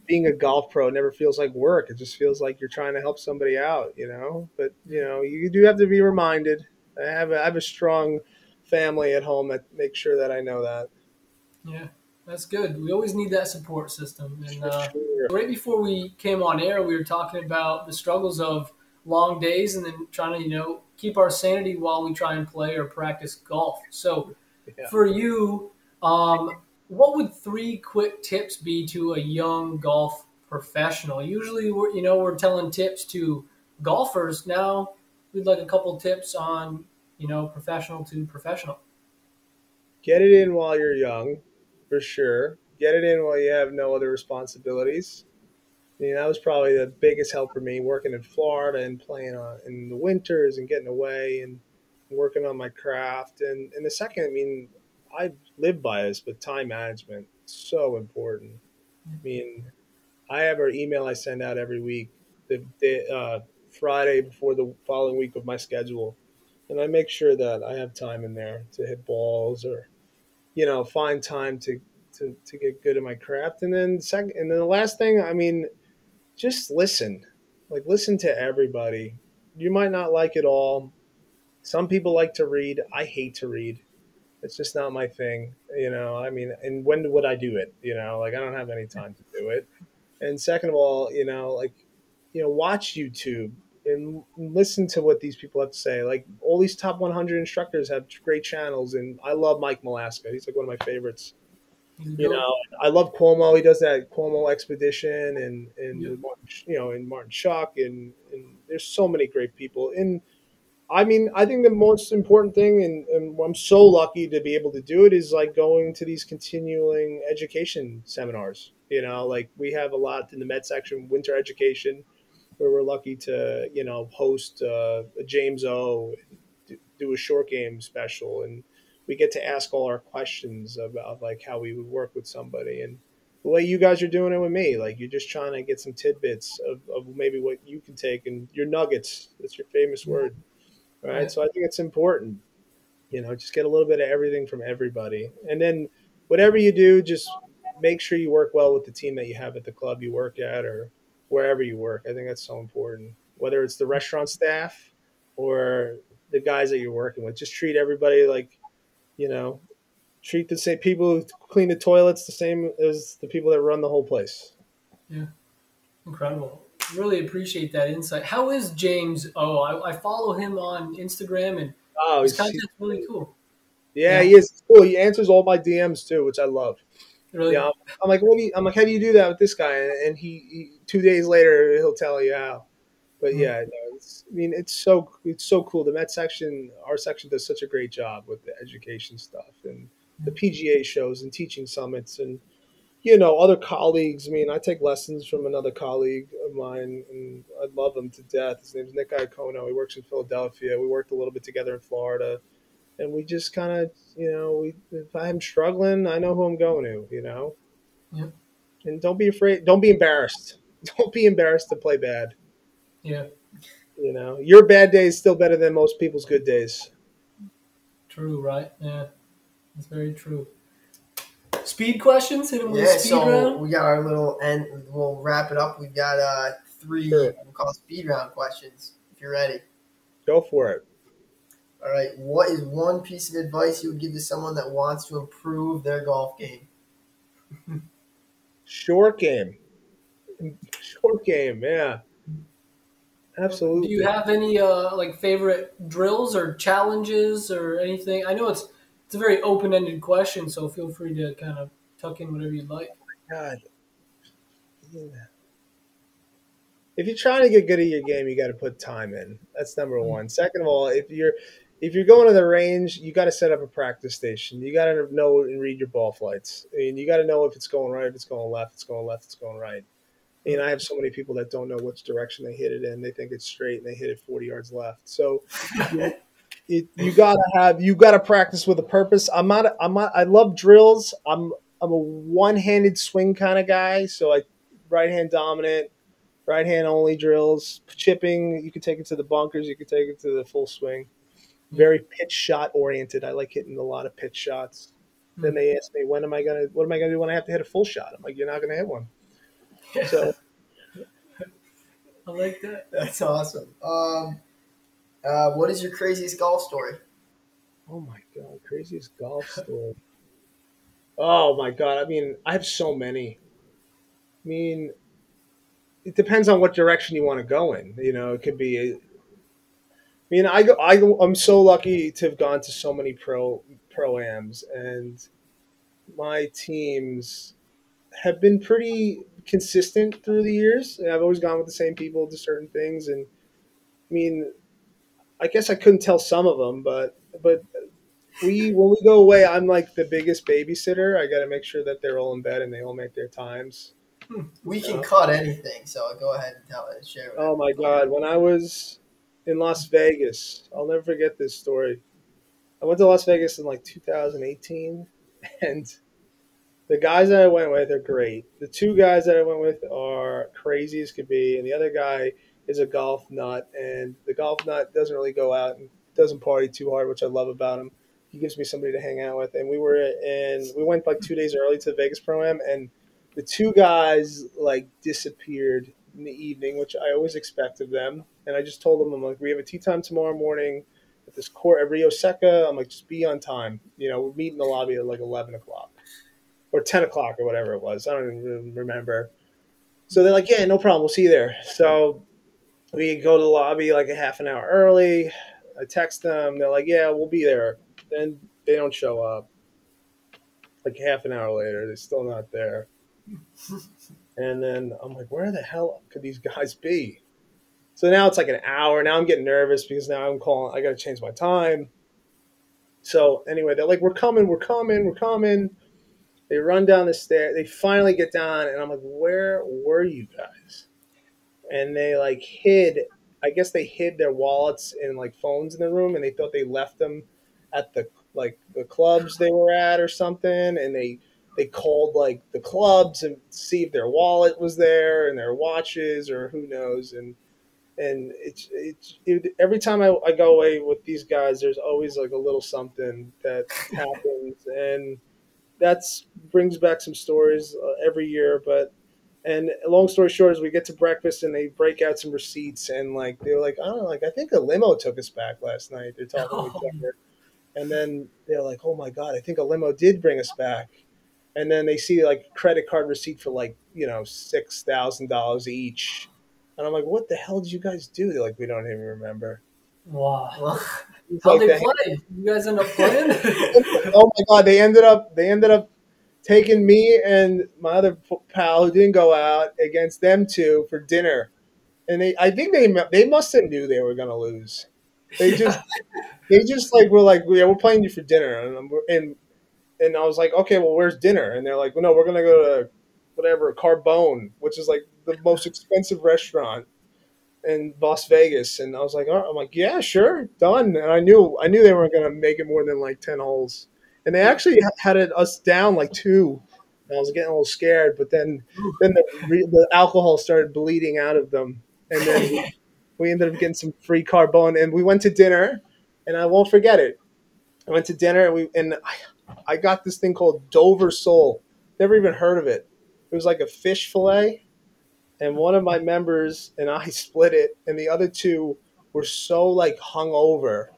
being a golf pro never feels like work. It just feels like you're trying to help somebody out. You know, but you know, you do have to be reminded. I have a, I have a strong family at home that make sure that I know that. Yeah, that's good. We always need that support system. And uh, right before we came on air, we were talking about the struggles of long days and then trying to, you know, keep our sanity while we try and play or practice golf. So, Yeah. for you, um, what would three quick tips be to a young golf professional? Usually, we're, you know, we're telling tips to golfers. Now, we'd like a couple tips on, you know, professional to professional. Get it in while you're young, for sure. Get it in while you have no other responsibilities. I mean, that was probably the biggest help for me working in Florida and playing on, in the winters and getting away and working on my craft. And, and the second, I mean, I live by this, but time management so important. I mean, I have our email I send out every week, the, the uh, Friday before the following week of my schedule, and I make sure that I have time in there to hit balls or, you know, find time to to, to get good at my craft. And then second, and then the last thing, I mean, just listen, like listen to everybody. You might not like it all. Some people like to read. I hate to read. It's just not my thing, you know. I mean, and when would I do it? You know, like I don't have any time to do it. And second of all, you know, like, you know, watch YouTube and listen to what these people have to say. Like all these top 100 instructors have great channels, and I love Mike Malaska. He's like one of my favorites. Mm-hmm. You know, I love Cuomo. He does that Cuomo expedition, and and Yeah. Martin, you know, and Martin Chuck, and and there's so many great people. And I mean, I think the most important thing, and, and I'm so lucky to be able to do it, is like going to these continuing education seminars. You know, like we have a lot in the Met section, winter education, where we're lucky to, you know, host uh, a James O, do- a short game special, and we get to ask all our questions about like how we would work with somebody and the way you guys are doing it with me. Like you're just trying to get some tidbits of, of maybe what you can take and your nuggets. That's your famous word. Right? Right. so i think it's important. You know just get a little bit of everything from everybody. And then whatever you do just make sure you work well with the team that you have at the club you work at or wherever you work i think that's so important whether it's the restaurant staff or the guys that you're working with just treat everybody like you know treat the same people who clean the toilets the same as the people that run the whole place Yeah, Incredible. Really appreciate that insight. How is James? Oh, I, I follow him on Instagram and oh his content's really cool. yeah, Yeah. he is cool he answers all my dms too which i love Really, yeah i'm like what do you i'm like how do you do that with this guy and he, he two days later he'll tell you how. But Hmm. yeah no, it's, i mean it's so it's so cool. The met section our section does such a great job with the education stuff and the pga shows and teaching summits and you know other colleagues. I mean i take lessons from another colleague of mine and i love him to death. His name's nick iacono. He works in philadelphia. We worked a little bit together in florida. And we just kind of you know we if i'm struggling i know who i'm going to you know? Yeah. and don't be afraid don't be embarrassed don't be embarrassed to play bad yeah, you know your bad day is still better than most people's good days true, right? Yeah, that's very true. Speed questions. Hit him with Yeah, a speed so round. we got our little and we'll wrap it up. We've got uh three Sure. we'll call speed round questions. If you're ready. go for it All right. What is one piece of advice you would give to someone that wants to improve their golf game? short game short game yeah absolutely Do you have any uh, like favorite drills or challenges or anything? I know it's it's a very open ended question, so feel free to kind of tuck in whatever you'd like. God. Yeah. If you're trying to get good at your game, you got to put time in. That's number one. Second of all, if you're if you're going to the range, you got to set up a practice station. You got to know and read your ball flights. I mean, you got to know if it's going right, if it's going left, it's going left, it's going right. And I have so many people that don't know which direction they hit it in. They think it's straight and they hit it 40 yards left. So it, you gotta have you gotta practice with a purpose. I'm not I'm not I love drills. I'm I'm a one-handed swing kind of guy, so I right hand dominant, right hand only drills. Chipping, you can take it to the bunkers, you can take it to the full swing. Very pitch shot oriented. I like hitting a lot of pitch shots. Then hmm. they ask me, when am I gonna what am I gonna do when I have to hit a full shot? I'm like, you're not gonna hit one. So I like that. That's awesome. Um, uh, what is your craziest golf story? Oh my god, craziest golf story. Oh my god, I mean, I have so many. I mean, it depends on what direction you want to go in. You know, it could be. I mean, I go, I go, I'm so lucky to have gone to so many pro pro ams, and my teams have been pretty consistent through the years. And I've always gone with the same people to certain things, and I mean, I guess I couldn't tell some of them, but but we when we go away, I'm like the biggest babysitter. I got to make sure that they're all in bed and they all make their times. Hmm. We can cut anything, so I'll go ahead and tell it. Share. it. Oh my god, when I was in Las Vegas, I'll never forget this story. I went to Las Vegas in like 2018, and the guys that I went with are great. The two guys that I went with are crazy as could be, and the other guy is a golf nut, and the golf nut doesn't really go out and doesn't party too hard, which I love about him. He gives me somebody to hang out with, and we were in. We went like two days early to the Vegas Pro Am, and the two guys like disappeared in the evening, which I always expect of them. And I just told them, I'm like, we have a tea time tomorrow morning at this court at Rio Secco. I'm like, just be on time. You know, we'll meet in the lobby at like 11 o'clock or 10 o'clock or whatever it was. I don't even remember. So they're like, yeah, no problem. We'll see you there. So we go to the lobby like a half an hour early. I text them. They're like, yeah, we'll be there. Then they don't show up. Like half an hour later, they're still not there. And then I'm like, where the hell could these guys be? So now it's like an hour. Now I'm getting nervous because now I'm calling. I got to change my time. So anyway, they're like, we're coming, we're coming, we're coming. They run down the stair. They finally get down, and I'm like, where were you guys? And they like hid. I guess they hid their wallets and like phones in the room, and they thought they left them at the like the clubs they were at or something, and they they called like the clubs and see if their wallet was there and their watches or who knows and and it's it's it, every time I, I go away with these guys there's always like a little something that happens and that's brings back some stories uh, every year but and long story short is we get to breakfast and they break out some receipts and like they're like i don't know like i think a limo took us back last night they're talking to each other and then they're like oh my god i think a limo did bring us back and then they see like credit card receipt for like you know six thousand dollars each, and I'm like, what the hell did you guys do? They're like, we don't even remember. Wow. Well, How'd they the- play? You guys end up playing? oh my god, they ended up they ended up taking me and my other pal who didn't go out against them two for dinner, and they I think they they must have knew they were gonna lose. They just they just like were like yeah we're playing you for dinner and and and I was like okay well where's dinner and they're like well, no we're gonna go to whatever Carbone which is like the most expensive restaurant in Las Vegas and I was like oh, I'm like yeah sure done and I knew I knew they weren't gonna make it more than like ten holes and they actually had it, us down like two and I was getting a little scared but then then the the alcohol started bleeding out of them and then we ended up getting some free carbone and we went to dinner and I won't forget it. I went to dinner and we and I, I got this thing called Dover sole. Never even heard of it. It was like a fish fillet, and one of my members and I split it, and the other two were so like hung over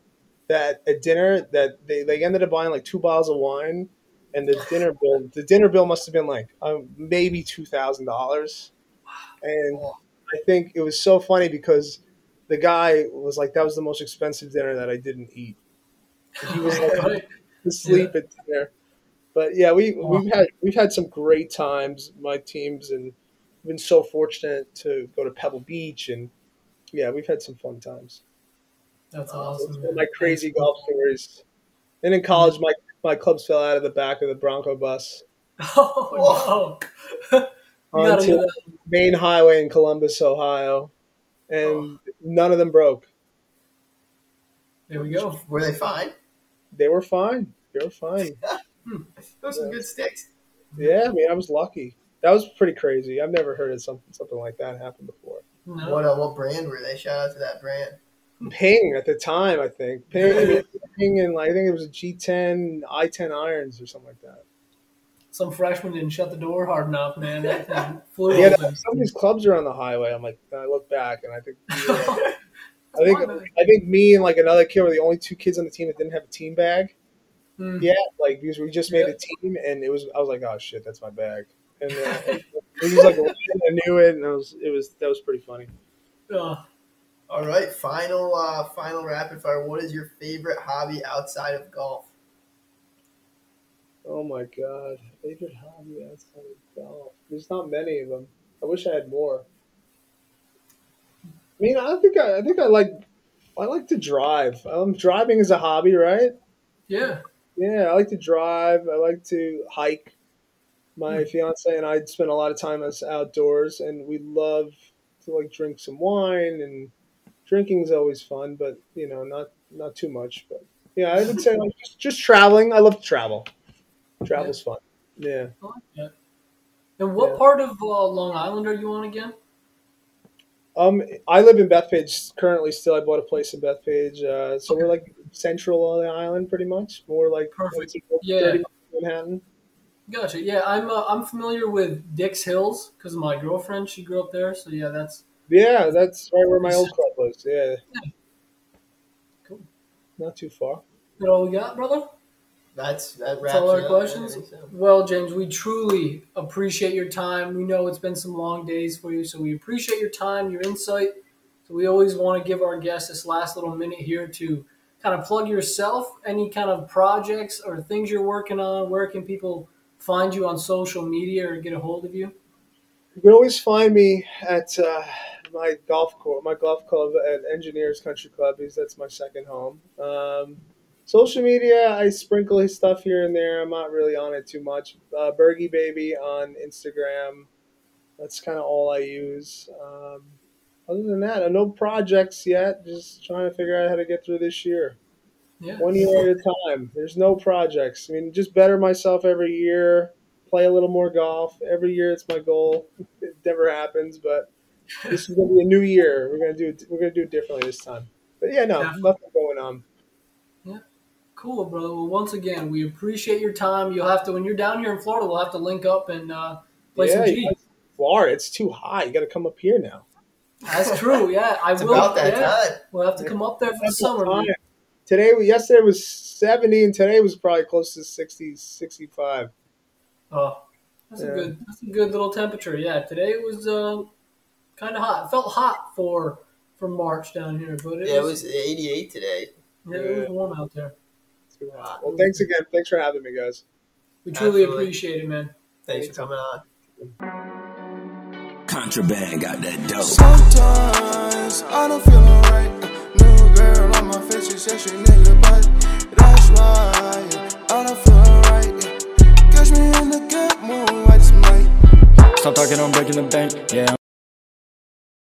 that at dinner that they, they ended up buying like two bottles of wine, and the dinner bill the dinner bill must have been like um, maybe two thousand dollars, and I think it was so funny because the guy was like, "That was the most expensive dinner that I didn't eat." He was like Right. to sleep at dinner. But yeah, we we've had we've had some great times, my teams, and been so fortunate to go to Pebble Beach, and yeah, we've had some fun times. That's uh, awesome. it's man. been my crazy That's golf stories. And in college, my my clubs fell out of the back of the Bronco bus. Oh no! Onto main highway in Columbus, Ohio, and oh. none of them broke. There we go. Were they fine? They were fine. They were fine. Hmm. Those some good sticks. Yeah, I mean, I was lucky. That was pretty crazy. I've never heard of something something like that happen before. No. What uh, what brand were they? Shout out to that brand. Ping at the time, I think. Ping, Ping and like, I think it was a G10, i10 irons or something like that. Some freshman didn't shut the door hard enough, man. That flew Yeah, open. some of these clubs are on the highway. I'm like, I look back and I think, I I think, I think me and like another kid were the only two kids on the team that didn't have a team bag. Hmm. Yeah, like because we just made Yeah. a team and it was, I was like, oh shit, that's my bag. And uh, it was just like, I knew it and it was, it was, that was pretty funny. Uh, All right, final uh, final rapid fire. What is your favorite hobby outside of golf? Oh my god, favorite hobby outside of golf. There's not many of them. I wish I had more. I mean, I think I, I think I like, I like to drive. Um, driving is a hobby, right? yeah. Yeah, I like to drive. I like to hike. My fiance and I spend a lot of time us outdoors, and we love to like drink some wine. And drinking's always fun, but you know, not not too much. But yeah, I would say like just, just traveling. I love to travel. Travel's fun. Yeah. I like that. And what Yeah. part of uh, Long Island are you on again? Um, I live in Bethpage currently. Still, I bought a place in Bethpage. Uh, so we're like central on the island, pretty much. More like Perfect. 30 Yeah. Manhattan. Gotcha. Yeah, I'm uh, I'm familiar with Dix Hills because my girlfriend she grew up there. So yeah, that's Yeah, that's right where my old club was. Yeah. Cool. Not too far. that all we got, brother. That's that That's all our up. questions. So. Well, James, we truly appreciate your time. We know it's been some long days for you, so we appreciate your time, your insight. So we always want to give our guests this last little minute here to kind of plug yourself, any kind of projects or things you're working on. Where can people find you on social media or get a hold of you? You can always find me at uh, my golf course, my golf club at Engineers Country Club, because that's my second home. Um, social media, I sprinkle his stuff here and there. I'm not really on it too much. Uh, Bergie Baby on Instagram. That's kind of all I use. Um, other than that, uh, no projects yet. Just trying to figure out how to get through this year. Yeah. One year at a time. There's no projects. I mean, just better myself every year. Play a little more golf every year. It's my goal. It never happens, but this is gonna be a new year. We're gonna do it. We're gonna do it differently this time. But yeah, no, Definitely. nothing going on. Yeah. Cool, brother. Well, once again, we appreciate your time. You'll have to when you're down here in Florida, we'll have to link up and uh, play yeah, some G. guys- Florida, it's too high. You got to come up here now. That's true. Yeah, I It's will. about that yeah. time. We'll have to come up there for the That's the summer. Man. time. Today, yesterday was 70, and today was probably close to 60, 65. Oh, that's Yeah. a good. That's a good little temperature. Yeah, today was uh, kind of hot. It felt hot for for March down here, but it Yeah, it was, was 88 today. yeah, it was warm out there. Too hot. Well, thanks again. Thanks for having me, guys. We truly Absolutely. appreciate it, man. Thanks for coming on. Contraband got that dope. Sometimes I don't feel alright. New girl on my face, she said she need a bite. That's why I don't feel alright. Catch me in the good mood, I just might. Stop talking, I'm breaking the bank. Yeah,